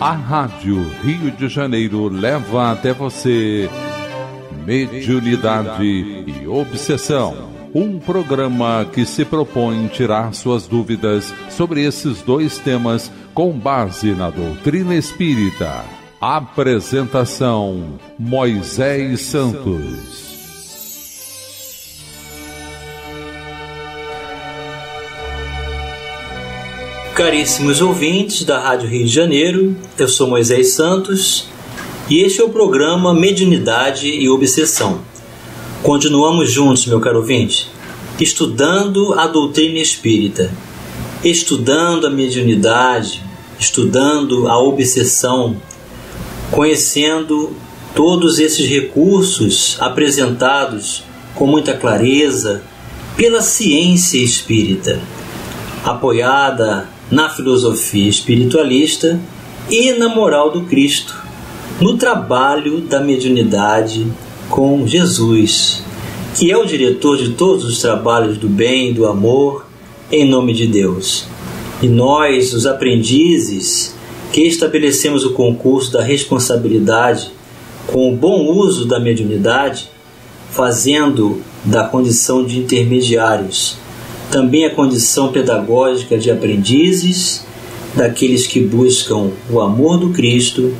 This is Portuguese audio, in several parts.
A Rádio Rio de Janeiro leva até você Mediunidade e Obsessão. Um programa que se propõe tirar suas dúvidas sobre esses dois temas com base na doutrina espírita. Apresentação: Moisés Santos. Caríssimos ouvintes da Rádio Rio de Janeiro, eu sou Moisés Santos e este é o programa Mediunidade e Obsessão. Continuamos juntos, meu caro ouvinte, estudando a doutrina espírita, estudando a mediunidade, estudando a obsessão, conhecendo todos esses recursos apresentados com muita clareza pela ciência espírita, apoiada na filosofia espiritualista e na moral do Cristo, no trabalho da mediunidade com Jesus, que é o diretor de todos os trabalhos do bem e do amor, em nome de Deus. E nós, os aprendizes, que estabelecemos o concurso da responsabilidade com o bom uso da mediunidade, fazendo da condição de intermediários também a condição pedagógica de aprendizes, daqueles que buscam o amor do Cristo,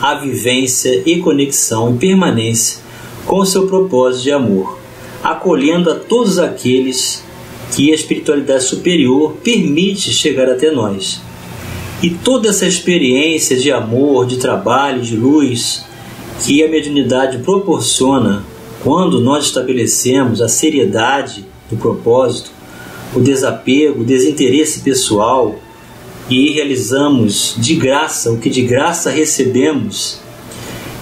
a vivência e conexão e permanência com seu propósito de amor, acolhendo a todos aqueles que a espiritualidade superior permite chegar até nós. E toda essa experiência de amor, de trabalho, de luz que a mediunidade proporciona quando nós estabelecemos a seriedade do propósito, o desapego, o desinteresse pessoal e realizamos de graça o que de graça recebemos,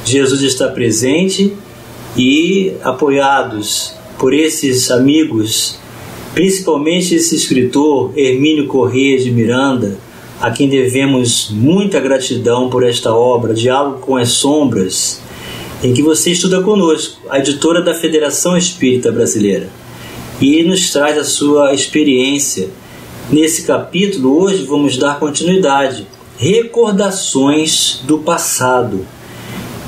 Jesus está presente e apoiados por esses amigos, principalmente esse escritor Hermínio Corrêa de Miranda, a quem devemos muita gratidão por esta obra, Diálogo com as Sombras, em que você estuda conosco, a editora da Federação Espírita Brasileira e nos traz a sua experiência. Nesse capítulo, hoje vamos dar continuidade. Recordações do passado.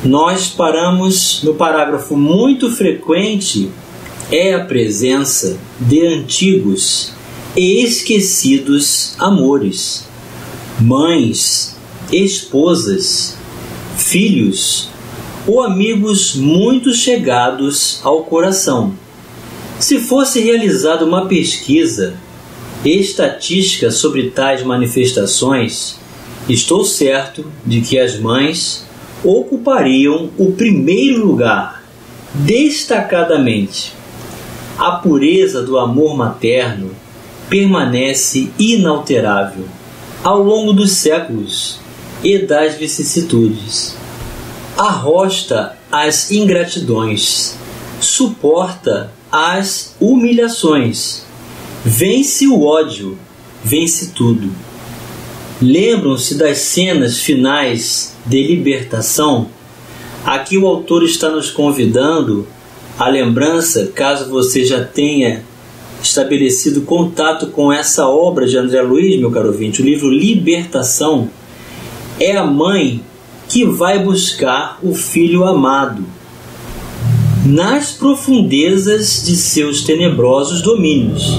Nós paramos no parágrafo muito frequente é a presença de antigos e esquecidos amores, mães, esposas, filhos ou amigos muito chegados ao coração se fosse realizada uma pesquisa estatística sobre tais manifestações, estou certo de que as mães ocupariam o primeiro lugar, destacadamente. A pureza do amor materno permanece inalterável ao longo dos séculos e das vicissitudes. Arrosta as ingratidões, suporta as humilhações. Vence o ódio, vence tudo. Lembram-se das cenas finais de libertação? Aqui o autor está nos convidando à lembrança, caso você já tenha estabelecido contato com essa obra de André Luiz, meu caro ouvinte, o livro Libertação, é a mãe que vai buscar o filho amado nas profundezas de seus tenebrosos domínios.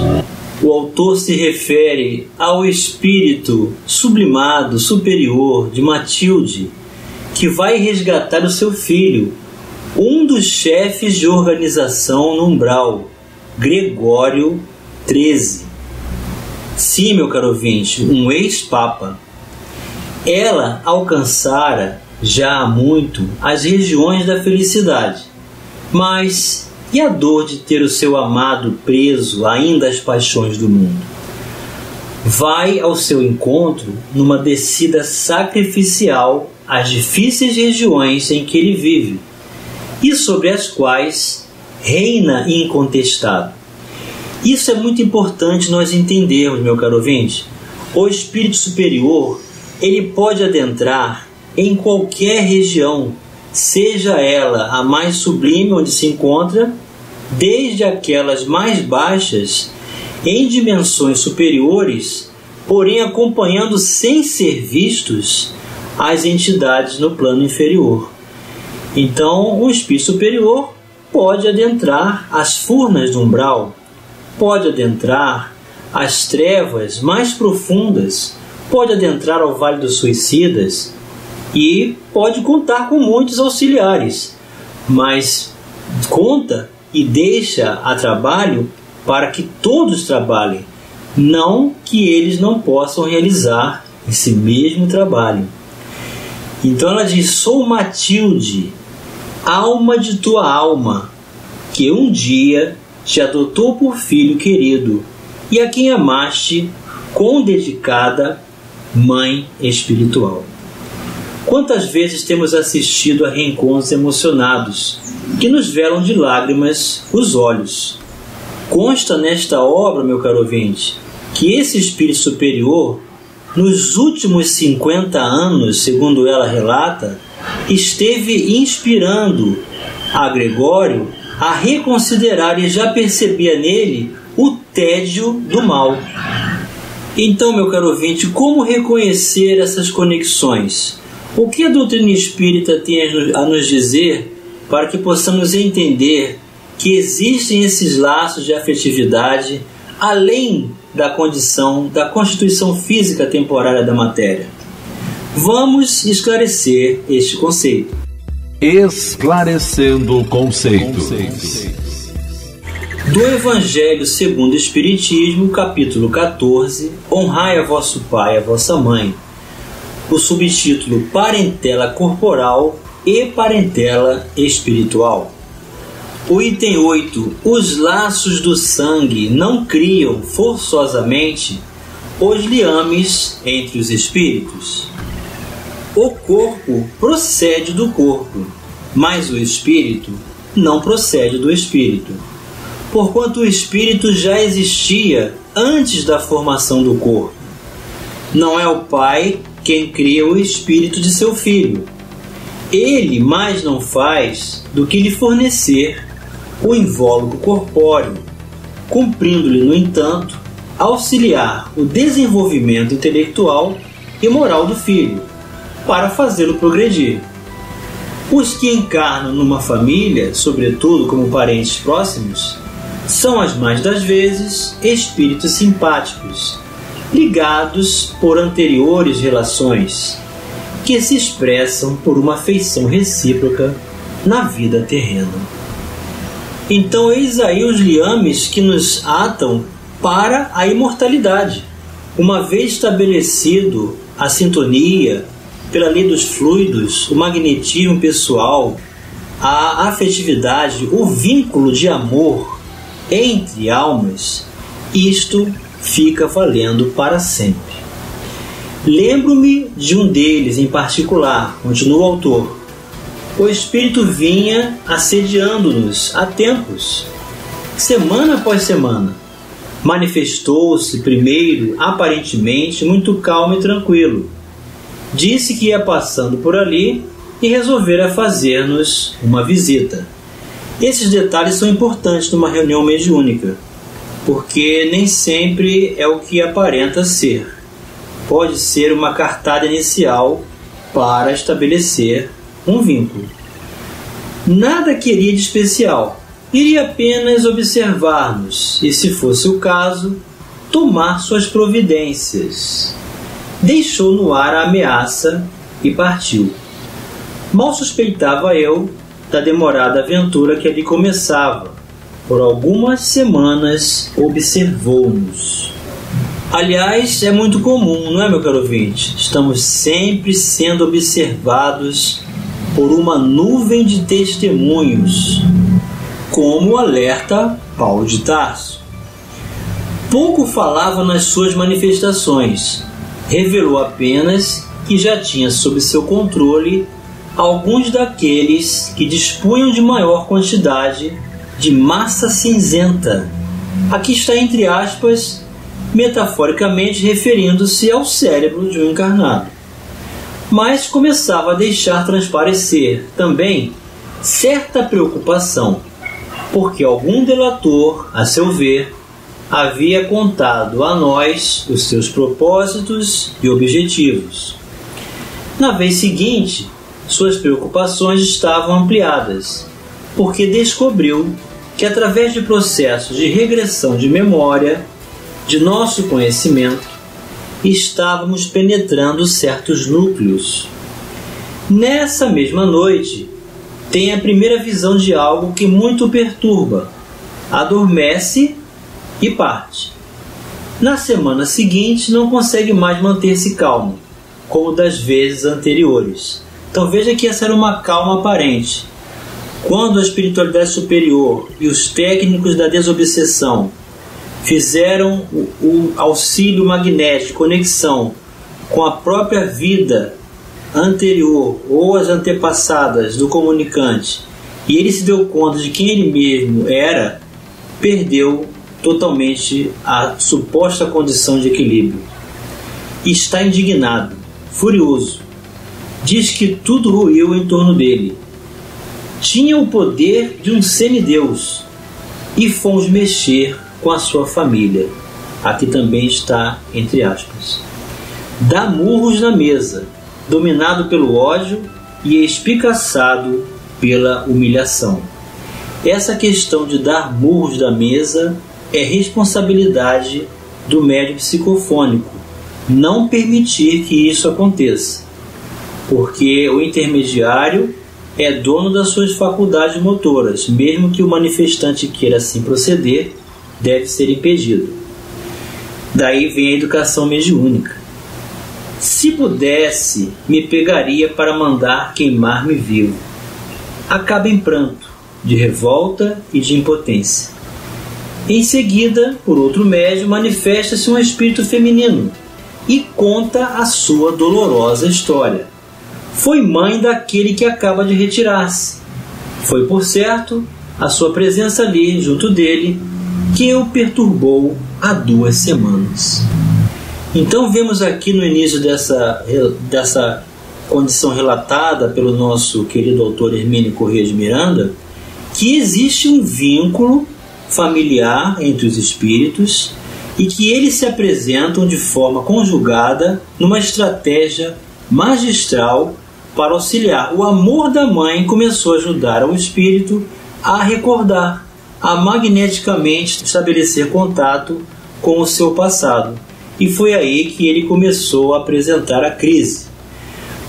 O autor se refere ao espírito sublimado, superior de Matilde, que vai resgatar o seu filho, um dos chefes de organização no umbral, Gregório XIII. Sim, meu caro ouvinte, um ex-papa. Ela alcançara já há muito as regiões da felicidade mas e a dor de ter o seu amado preso ainda às paixões do mundo? Vai ao seu encontro numa descida sacrificial às difíceis regiões em que ele vive e sobre as quais reina incontestado. Isso é muito importante nós entendermos, meu caro ouvinte. O espírito superior, ele pode adentrar em qualquer região seja ela a mais sublime onde se encontra, desde aquelas mais baixas em dimensões superiores, porém acompanhando sem ser vistos às entidades no plano inferior. Então, um espírito superior pode adentrar as furnas do umbral, pode adentrar as trevas mais profundas, pode adentrar ao Vale dos Suicidas e pode contar com muitos auxiliares, mas conta e deixa a trabalho para que todos trabalhem, não que eles não possam realizar esse mesmo trabalho. Então ela diz: Sou Matilde, alma de tua alma, que um dia te adotou por filho querido e a quem amaste com dedicada mãe espiritual. Quantas vezes temos assistido a reencontros emocionados que nos velam de lágrimas os olhos? Consta nesta obra, meu caro ouvinte, que esse espírito superior, nos últimos 50 anos, segundo ela relata, esteve inspirando a Gregório a reconsiderar e já percebia nele o tédio do mal. Então, meu caro ouvinte, como reconhecer essas conexões? O que a doutrina espírita tem a nos dizer para que possamos entender que existem esses laços de afetividade além da condição da constituição física temporária da matéria? Vamos esclarecer este conceito. Esclarecendo conceitos. Do Evangelho segundo o Espiritismo, capítulo 14, Honrai a vosso pai e a vossa mãe. O subtítulo Parentela Corporal e Parentela Espiritual. O item 8. Os laços do sangue não criam forçosamente os liames entre os espíritos. O corpo procede do corpo, mas o espírito não procede do espírito, porquanto o espírito já existia antes da formação do corpo. Não é o pai quem cria o espírito de seu filho. Ele mais não faz do que lhe fornecer o invólucro corpóreo, cumprindo-lhe, no entanto, auxiliar o desenvolvimento intelectual e moral do filho para fazê-lo progredir. Os que encarnam numa família, sobretudo como parentes próximos, são as mais das vezes espíritos simpáticos, ligados por anteriores relações, que se expressam por uma afeição recíproca na vida terrena. Então, eis aí os liames que nos atam para a imortalidade. Uma vez estabelecido a sintonia, pela lei dos fluidos, o magnetismo pessoal, a afetividade, o vínculo de amor entre almas, isto fica valendo para sempre. Lembro-me de um deles em particular, continua o autor. O espírito vinha assediando-nos há tempos, semana após semana. Manifestou-se primeiro, aparentemente, muito calmo e tranquilo disse que ia passando por ali e resolvera fazer-nos uma visita. Esses detalhes são importantes numa reunião mediúnica, porque nem sempre é o que aparenta ser. Pode ser uma cartada inicial para estabelecer um vínculo. Nada queria de especial, iria apenas observar-nos e, se fosse o caso, tomar suas providências deixou no ar a ameaça e partiu. Mal suspeitava eu da demorada aventura que ali começava. Por algumas semanas observou-nos. Aliás, é muito comum, não é, meu caro ouvinte? Estamos sempre sendo observados por uma nuvem de testemunhos, como alerta Paulo de Tarso. Pouco falava nas suas manifestações, revelou apenas que já tinha sob seu controle alguns daqueles que dispunham de maior quantidade de massa cinzenta. Aqui está entre aspas, metaforicamente referindo-se ao cérebro de um encarnado. Mas começava a deixar transparecer também certa preocupação, porque algum delator, a seu ver, havia contado a nós os seus propósitos e objetivos. Na vez seguinte, suas preocupações estavam ampliadas, porque descobriu que através de processos de regressão de memória de nosso conhecimento, estávamos penetrando certos núcleos. Nessa mesma noite, tem a primeira visão de algo que muito perturba, adormece e parte. Na semana seguinte, não consegue mais manter-se calmo, como das vezes anteriores. Então veja que essa era uma calma aparente. Quando a espiritualidade superior e os técnicos da desobsessão fizeram o, o auxílio magnético, conexão com a própria vida anterior ou as antepassadas do comunicante, e ele se deu conta de quem ele mesmo era, perdeu totalmente a suposta condição de equilíbrio. Está indignado, furioso. Diz que tudo ruiu em torno dele. Tinha o poder de um semideus e fomos mexer com a sua família. Aqui também está entre aspas. Dá murros na mesa, dominado pelo ódio e espicaçado pela humilhação. Essa questão de dar murros da mesa é responsabilidade do médium psicofônico não permitir que isso aconteça, porque o intermediário é dono das suas faculdades motoras, mesmo que o manifestante queira assim proceder, deve ser impedido. Daí vem a educação mediúnica. Se pudesse, me pegaria para mandar queimar-me vivo. Acaba em pranto, de revolta e de impotência. Em seguida, por outro médio, manifesta-se um espírito feminino e conta a sua dolorosa história. Foi mãe daquele que acaba de retirar-se. Foi, por certo, a sua presença ali, junto dele, que o perturbou há duas semanas. Então vemos aqui no início dessa, dessa condição relatada pelo nosso querido autor Hermínio Corrêa de Miranda que existe um vínculo familiar entre os espíritos e que eles se apresentam de forma conjugada numa estratégia magistral para auxiliar. O amor da mãe começou a ajudar o espírito a recordar a magneticamente estabelecer contato com o seu passado. E foi aí que ele começou a apresentar a crise.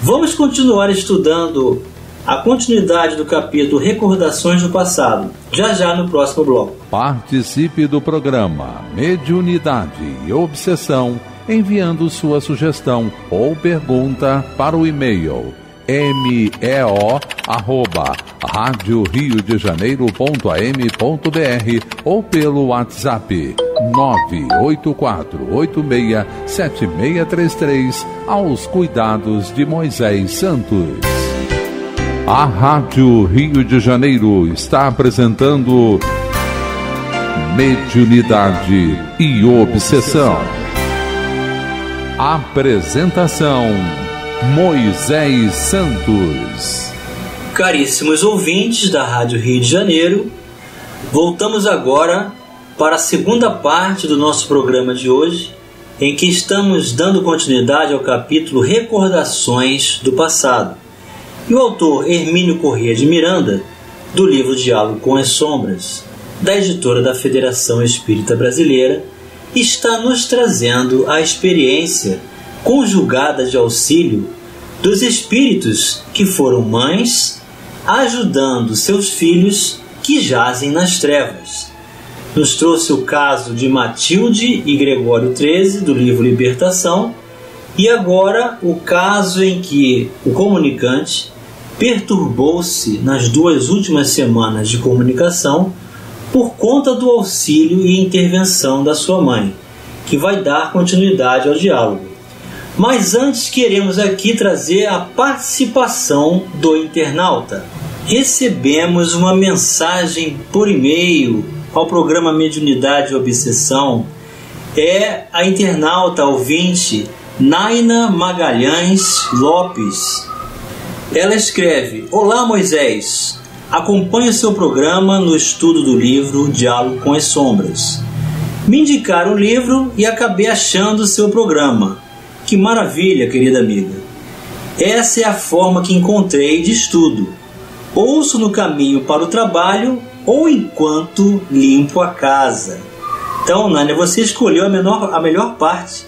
Vamos continuar estudando a continuidade do capítulo Recordações do Passado, já já no próximo bloco. Participe do programa Mediunidade e Obsessão enviando sua sugestão ou pergunta para o e-mail meo arroba rádio Rio de Janeiro.am.br ou pelo WhatsApp 984867633 aos cuidados de Moisés Santos. A Rádio Rio de Janeiro está apresentando Mediunidade e Obsessão. Apresentação Moisés Santos. Caríssimos ouvintes da Rádio Rio de Janeiro, voltamos agora para a segunda parte do nosso programa de hoje, em que estamos dando continuidade ao capítulo Recordações do Passado. E o autor Hermínio Corrêa de Miranda, do livro Diálogo com as Sombras, da editora da Federação Espírita Brasileira, está nos trazendo a experiência conjugada de auxílio dos espíritos que foram mães, ajudando seus filhos que jazem nas trevas. Nos trouxe o caso de Matilde e Gregório XIII, do livro Libertação, e agora o caso em que o comunicante perturbou-se nas duas últimas semanas de comunicação por conta do auxílio e intervenção da sua mãe, que vai dar continuidade ao diálogo. Mas antes queremos aqui trazer a participação do internauta. Recebemos uma mensagem por e-mail ao programa Mediunidade e Obsessão. É a internauta ouvinte Naina Magalhães Lopes. Ela escreve: Olá Moisés, acompanho seu programa no estudo do livro Diálogo com as Sombras. Me indicaram o livro e acabei achando seu programa que maravilha, querida amiga. Essa é a forma que encontrei de estudo. Ouço no caminho para o trabalho ou enquanto limpo a casa. Então, Nânia, você escolheu a, menor, a melhor parte.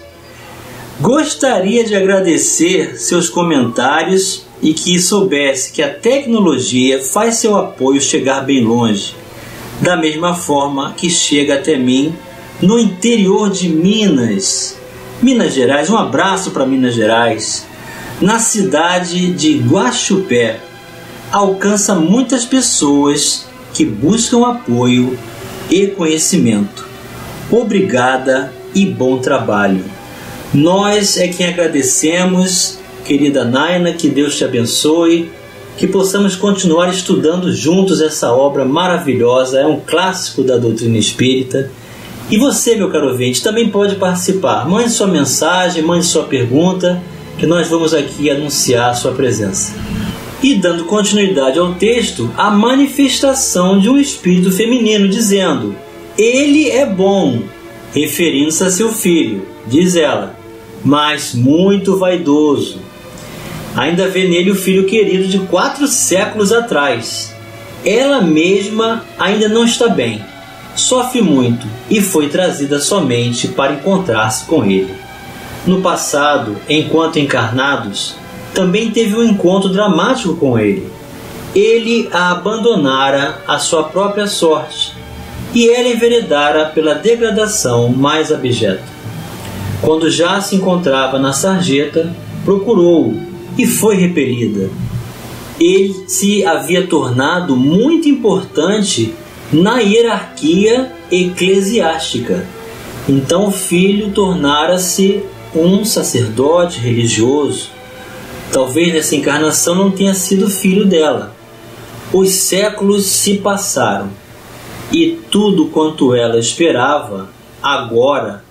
Gostaria de agradecer seus comentários e que soubesse que a tecnologia faz seu apoio chegar bem longe, da mesma forma que chega até mim no interior de Minas. Minas Gerais, um abraço para Minas Gerais. Na cidade de Guaxupé, alcança muitas pessoas que buscam apoio e conhecimento. Obrigada e bom trabalho. Nós é quem agradecemos, querida Naina, que Deus te abençoe, que possamos continuar estudando juntos essa obra maravilhosa, é um clássico da doutrina espírita. E você, meu caro ouvinte, também pode participar. Mande sua mensagem, mande sua pergunta, que nós vamos aqui anunciar a sua presença. E dando continuidade ao texto, a manifestação de um espírito feminino dizendo: Ele é bom, referindo-se a seu filho, diz ela mas muito vaidoso. Ainda vê nele o filho querido de quatro séculos atrás. Ela mesma ainda não está bem, sofre muito e foi trazida somente para encontrar-se com ele. No passado, enquanto encarnados, também teve um encontro dramático com ele. Ele a abandonara à sua própria sorte e ela enveredara pela degradação mais abjeta. Quando já se encontrava na sarjeta, procurou-o e foi repelida. Ele se havia tornado muito importante na hierarquia eclesiástica. Então o filho tornara-se um sacerdote religioso. Talvez nessa encarnação não tenha sido filho dela. Os séculos se passaram e tudo quanto ela esperava agora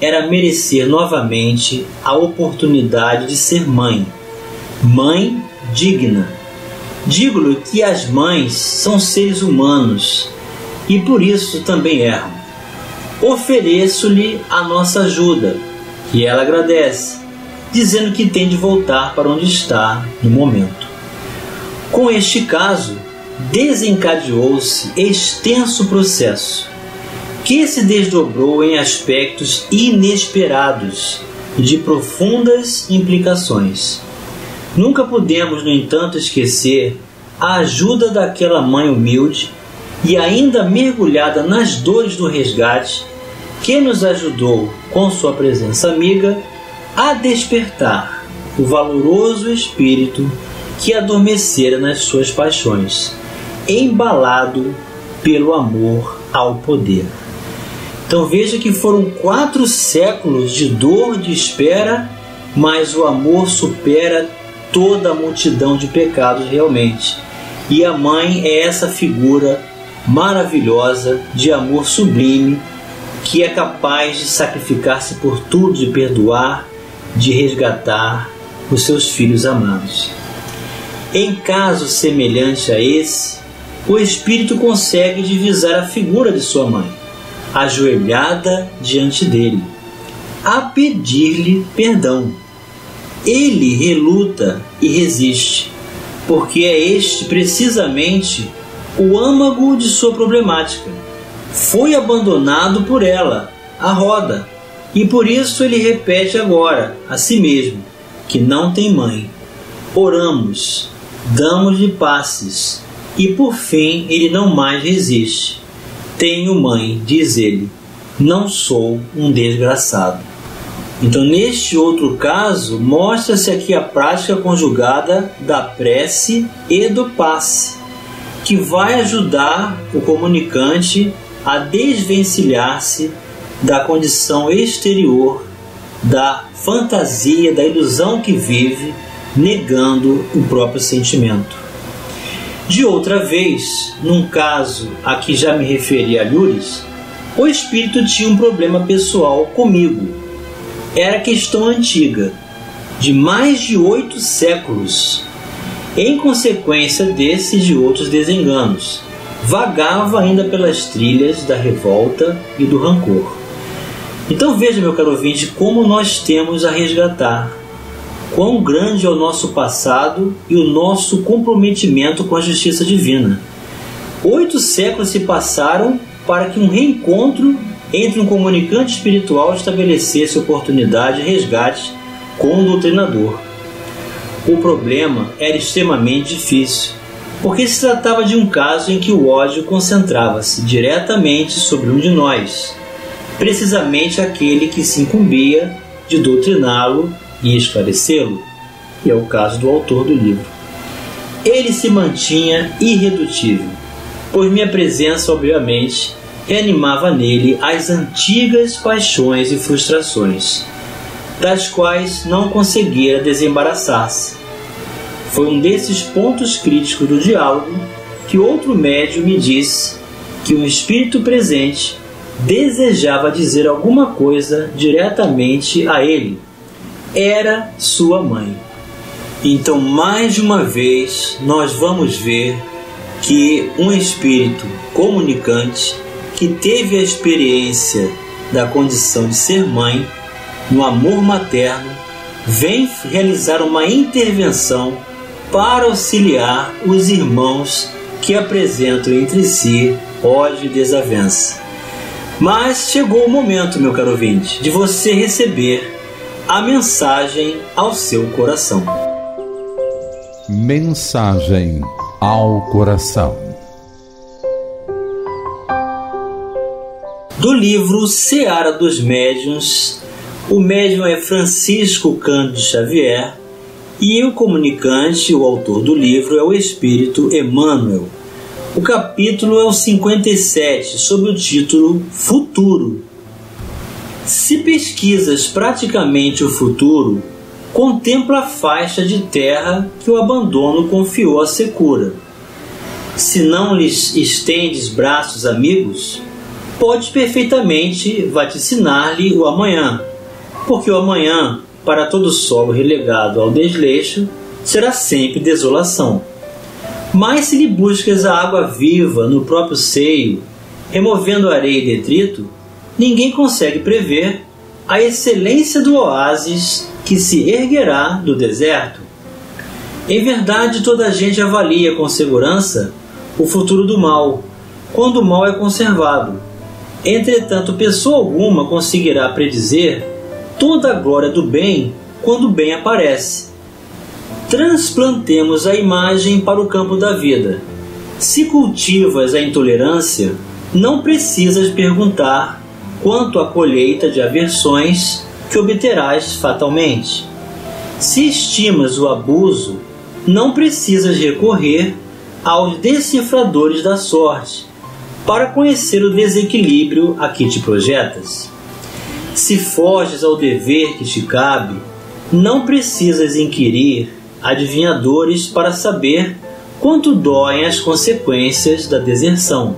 era merecer novamente a oportunidade de ser mãe, mãe digna. Digo-lhe que as mães são seres humanos e por isso também erram. Ofereço-lhe a nossa ajuda, que ela agradece, dizendo que tem de voltar para onde está no momento. Com este caso, desencadeou-se extenso processo que se desdobrou em aspectos inesperados e de profundas implicações. Nunca podemos, no entanto, esquecer a ajuda daquela mãe humilde e ainda mergulhada nas dores do resgate, que nos ajudou, com sua presença amiga, a despertar o valoroso espírito que adormecera nas suas paixões, embalado pelo amor ao poder. Então veja que foram quatro séculos de dor, de espera, mas o amor supera toda a multidão de pecados realmente. E a mãe é essa figura maravilhosa de amor sublime que é capaz de sacrificar-se por tudo, de perdoar, de resgatar os seus filhos amados. Em caso semelhante a esse, o espírito consegue divisar a figura de sua mãe ajoelhada diante dele, a pedir-lhe perdão. Ele reluta e resiste, porque é este precisamente o âmago de sua problemática. Foi abandonado por ela, a roda, e por isso ele repete agora a si mesmo que não tem mãe. Oramos, damos-lhe passes, e por fim ele não mais resiste tenho mãe, diz ele, não sou um desgraçado. Então, neste outro caso, mostra-se aqui a prática conjugada da prece e do passe, que vai ajudar o comunicante a desvencilhar-se da condição exterior, da fantasia, da ilusão que vive, negando o próprio sentimento. De outra vez, num caso a que já me referi a Lures, o espírito tinha um problema pessoal comigo. Era questão antiga, de mais de oito séculos. Em consequência desse e de outros desenganos, vagava ainda pelas trilhas da revolta e do rancor. Então veja, meu caro ouvinte, como nós temos a resgatar quão grande é o nosso passado e o nosso comprometimento com a justiça divina. Oito séculos se passaram para que um reencontro entre um comunicante espiritual estabelecesse oportunidade de resgate com o doutrinador. O problema era extremamente difícil, porque se tratava de um caso em que o ódio concentrava-se diretamente sobre um de nós, precisamente aquele que se incumbia de doutriná-lo e esclarecê-lo, e é o caso do autor do livro. Ele se mantinha irredutível, pois minha presença, obviamente, reanimava nele as antigas paixões e frustrações, das quais não conseguira desembaraçar-se. Foi um desses pontos críticos do diálogo que outro médium me disse que um espírito presente desejava dizer alguma coisa diretamente a ele. Era sua mãe. Então, mais uma vez, nós vamos ver que um espírito comunicante que teve a experiência da condição de ser mãe, no amor materno, vem realizar uma intervenção para auxiliar os irmãos que apresentam entre si ódio e desavença. Mas chegou o momento, meu caro ouvinte, de você receber a mensagem ao seu coração. Mensagem ao coração. Do livro Seara dos Médiuns, o médium é Francisco Cândido Xavier e o comunicante, o autor do livro, é o espírito Emmanuel. O capítulo é o 57, sob o título Futuro. Se pesquisas praticamente o futuro, contempla a faixa de terra que o abandono confiou à secura. Se não lhes estendes braços amigos, podes perfeitamente vaticinar-lhe o amanhã, porque o amanhã para todo solo relegado ao desleixo será sempre desolação. Mas se lhe buscas a água viva no próprio seio, removendo areia e detrito, ninguém consegue prever a excelência do oásis que se erguerá do deserto. Em verdade, toda a gente avalia com segurança o futuro do mal, quando o mal é conservado. Entretanto, pessoa alguma conseguirá predizer toda a glória do bem quando o bem aparece. Transplantemos a imagem para o campo da vida. Se cultivas a intolerância, não precisas perguntar quanto à colheita de aversões que obterás fatalmente. Se estimas o abuso, não precisas recorrer aos decifradores da sorte para conhecer o desequilíbrio a que te projetas. Se foges ao dever que te cabe, não precisas inquirir adivinhadores para saber quanto doem as consequências da deserção.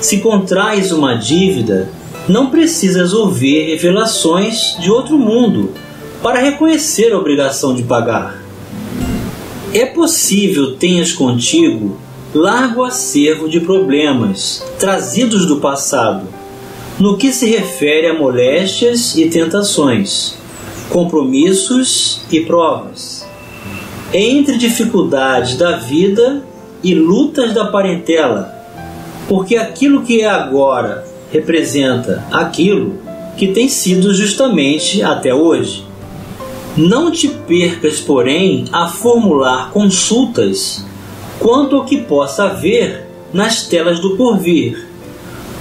Se contrais uma dívida, não precisas ouvir revelações de outro mundo para reconhecer a obrigação de pagar. É possível tenhas contigo largo acervo de problemas trazidos do passado no que se refere a moléstias e tentações, compromissos e provas. Entre dificuldades da vida e lutas da parentela, porque aquilo que é agora representa aquilo que tem sido justamente até hoje. Não te percas, porém, a formular consultas quanto ao que possa haver nas telas do porvir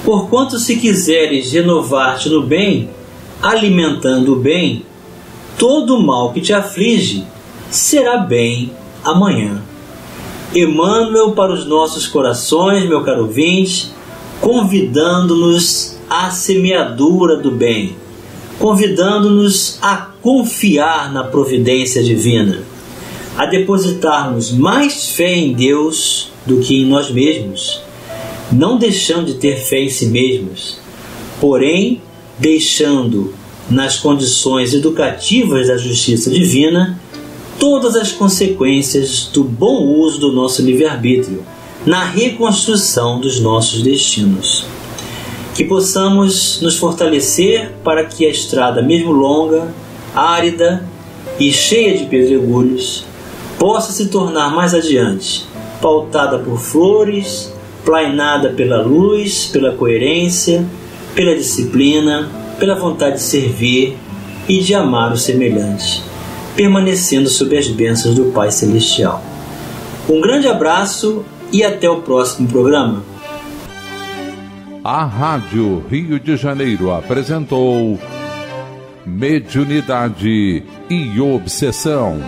Porquanto, se quiseres renovar-te no bem, alimentando o bem, todo o mal que te aflige será bem amanhã. Emmanuel para os nossos corações, meu caro ouvinte, convidando-nos à semeadura do bem, convidando-nos a confiar na providência divina, a depositarmos mais fé em Deus do que em nós mesmos não deixando de ter fé em si mesmos, porém deixando nas condições educativas da justiça divina todas as consequências do bom uso do nosso livre-arbítrio na reconstrução dos nossos destinos. Que possamos nos fortalecer para que a estrada, mesmo longa, árida e cheia de pedregulhos, possa se tornar mais adiante pautada por flores, plainada pela luz, pela coerência, pela disciplina, pela vontade de servir e de amar o semelhante, permanecendo sob as bênçãos do Pai Celestial. Um grande abraço e até o próximo programa. A Rádio Rio de Janeiro apresentou Mediunidade e Obsessão.